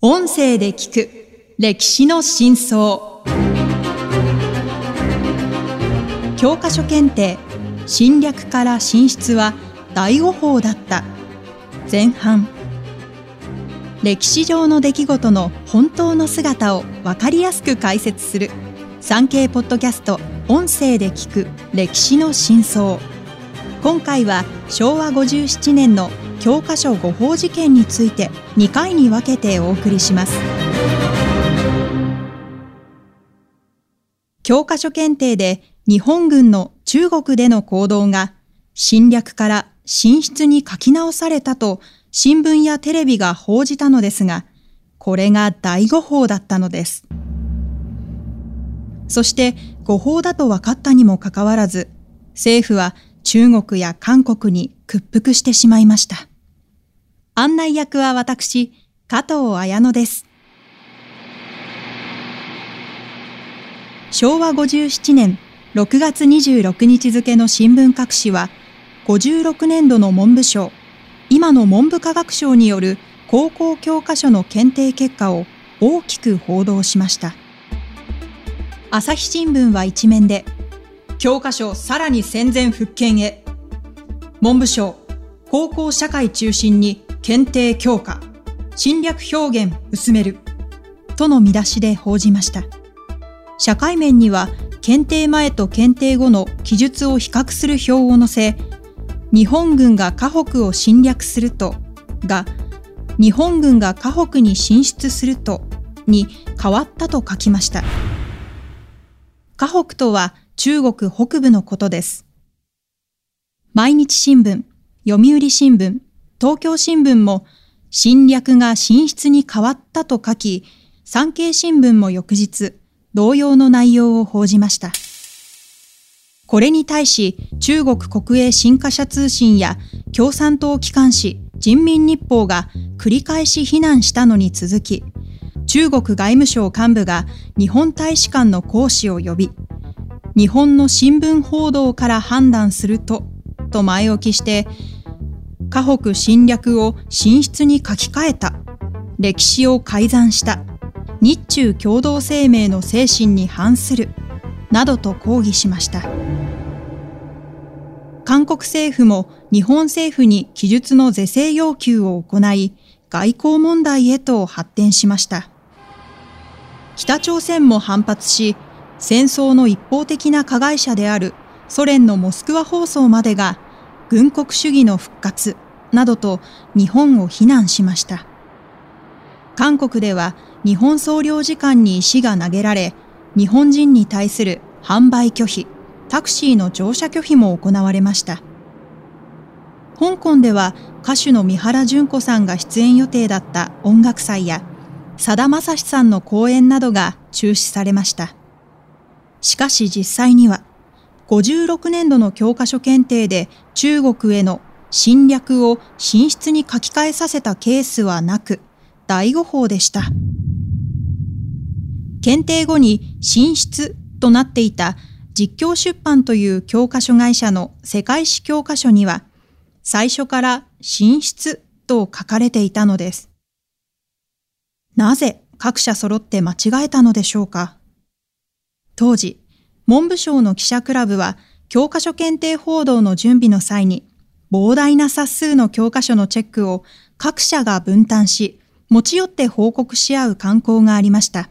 音声で聞く歴史の真相。教科書検定侵略から進出は大誤報だった。前半。歴史上の出来事の本当の姿を分かりやすく解説する。産経ポッドキャスト。音声で聞く歴史の真相。今回は昭和57年の教科書誤報事件について2回に分けてお送りします教科書検定で日本軍の中国での行動が侵略から進出に書き直されたと新聞やテレビが報じたのですが、これが大誤報だったのです。そして誤報だと分かったにもかかわらず、政府は中国や韓国に屈服してしまいました。案内役は私、加藤綾乃です。昭和57年6月26日付の新聞各紙は、56年度の文部省、今の文部科学省による高校教科書の検定結果を大きく報道しました。朝日新聞は一面で、教科書さらに戦前復権へ。文部省、高校社会中心に検定強化、侵略表現薄める、との見出しで報じました。社会面には、検定前と検定後の記述を比較する表を載せ、日本軍が河北を侵略すると、が、日本軍が河北に進出すると、に変わったと書きました。河北とは中国北部のことです。毎日新聞、読売新聞、東京新聞も侵略が進出に変わったと書き、産経新聞も翌日、同様の内容を報じました。これに対し、中国国営新華社通信や共産党機関紙人民日報が繰り返し非難したのに続き、中国外務省幹部が日本大使館の講師を呼び、日本の新聞報道から判断すると、と前置きして、河北侵略を進出に書き換えた。歴史を改ざんした。日中共同声明の精神に反する。などと抗議しました。韓国政府も日本政府に記述の是正要求を行い、外交問題へと発展しました。北朝鮮も反発し、戦争の一方的な加害者であるソ連のモスクワ放送までが軍国主義の復活などと日本を非難しました。韓国では日本総領事館に石が投げられ、日本人に対する販売拒否、タクシーの乗車拒否も行われました。香港では歌手の三原淳子さんが出演予定だった音楽祭や、さだまさしさんの公演などが中止されました。しかし実際には、56年度の教科書検定で中国への侵略を進出に書き換えさせたケースはなく、大誤報でした。検定後に進出となっていた実況出版という教科書会社の世界史教科書には、最初から進出と書かれていたのです。なぜ各社揃って間違えたのでしょうか当時、文部省の記者クラブは教科書検定報道の準備の際に膨大な冊数の教科書のチェックを各社が分担し、持ち寄って報告し合う慣行がありました。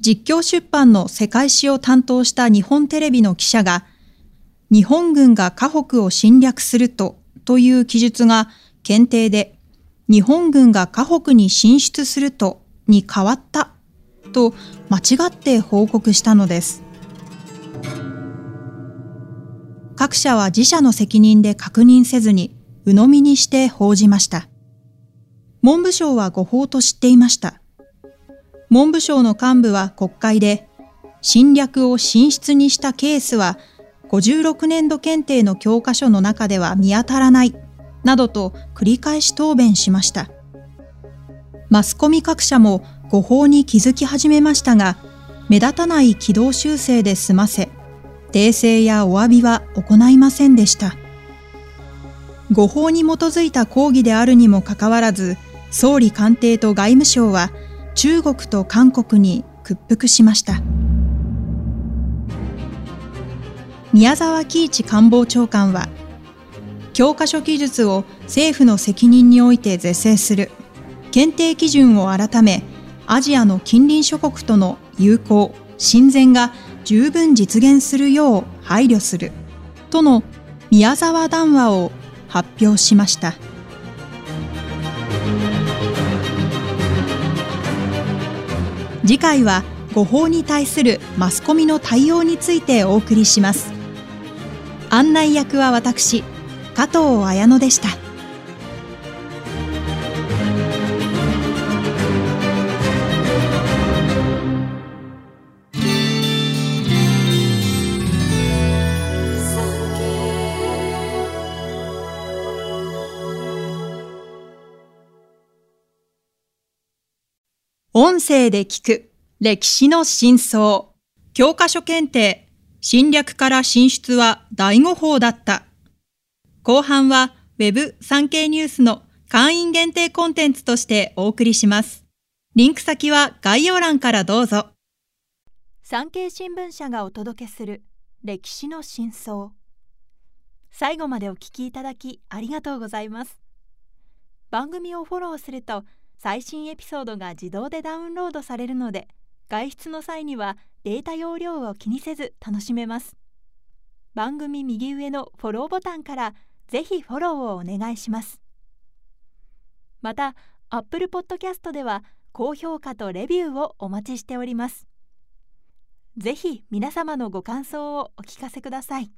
実況出版の世界史を担当した日本テレビの記者が、日本軍が河北を侵略するとという記述が検定で、日本軍が河北に進出するとに変わったと間違って報告したのです。各社は自社の責任で確認せずに、鵜呑みにして報じました。文部省は誤報と知っていました。文部省の幹部は国会で、侵略を進出にしたケースは、56年度検定の教科書の中では見当たらない、などと繰り返し答弁しました。マスコミ各社も誤報に気づき始めましたが、目立たない軌道修正で済ませ、訂正やお詫びは行いませんでした。誤報に基づいた抗議であるにもかかわらず、総理官邸と外務省は中国と韓国に屈服しました宮沢喜一官房長官は教科書記述を政府の責任において是正する検定基準を改めアジアの近隣諸国との友好親善が十分実現するよう配慮する。との宮沢談話を発表しました。次回は誤報に対するマスコミの対応についてお送りします。案内役は私加藤綾乃でした。音声で聞く歴史の真相。教科書検定侵略から進出は第五法だった。後半は Web 産経ニュースの会員限定コンテンツとしてお送りします。リンク先は概要欄からどうぞ。産経新聞社がお届けする歴史の真相。最後までお聞きいただきありがとうございます。番組をフォローすると最新エピソードが自動でダウンロードされるので外出の際にはデータ容量を気にせず楽しめます。番組右上のフォローボタンからぜひフォローをお願いします。また Apple Podcast では高評価とレビューをお待ちしております。ぜひ皆様のご感想をお聞かせください。